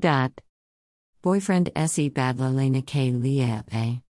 Dot. Boyfriend se badlalena k liep.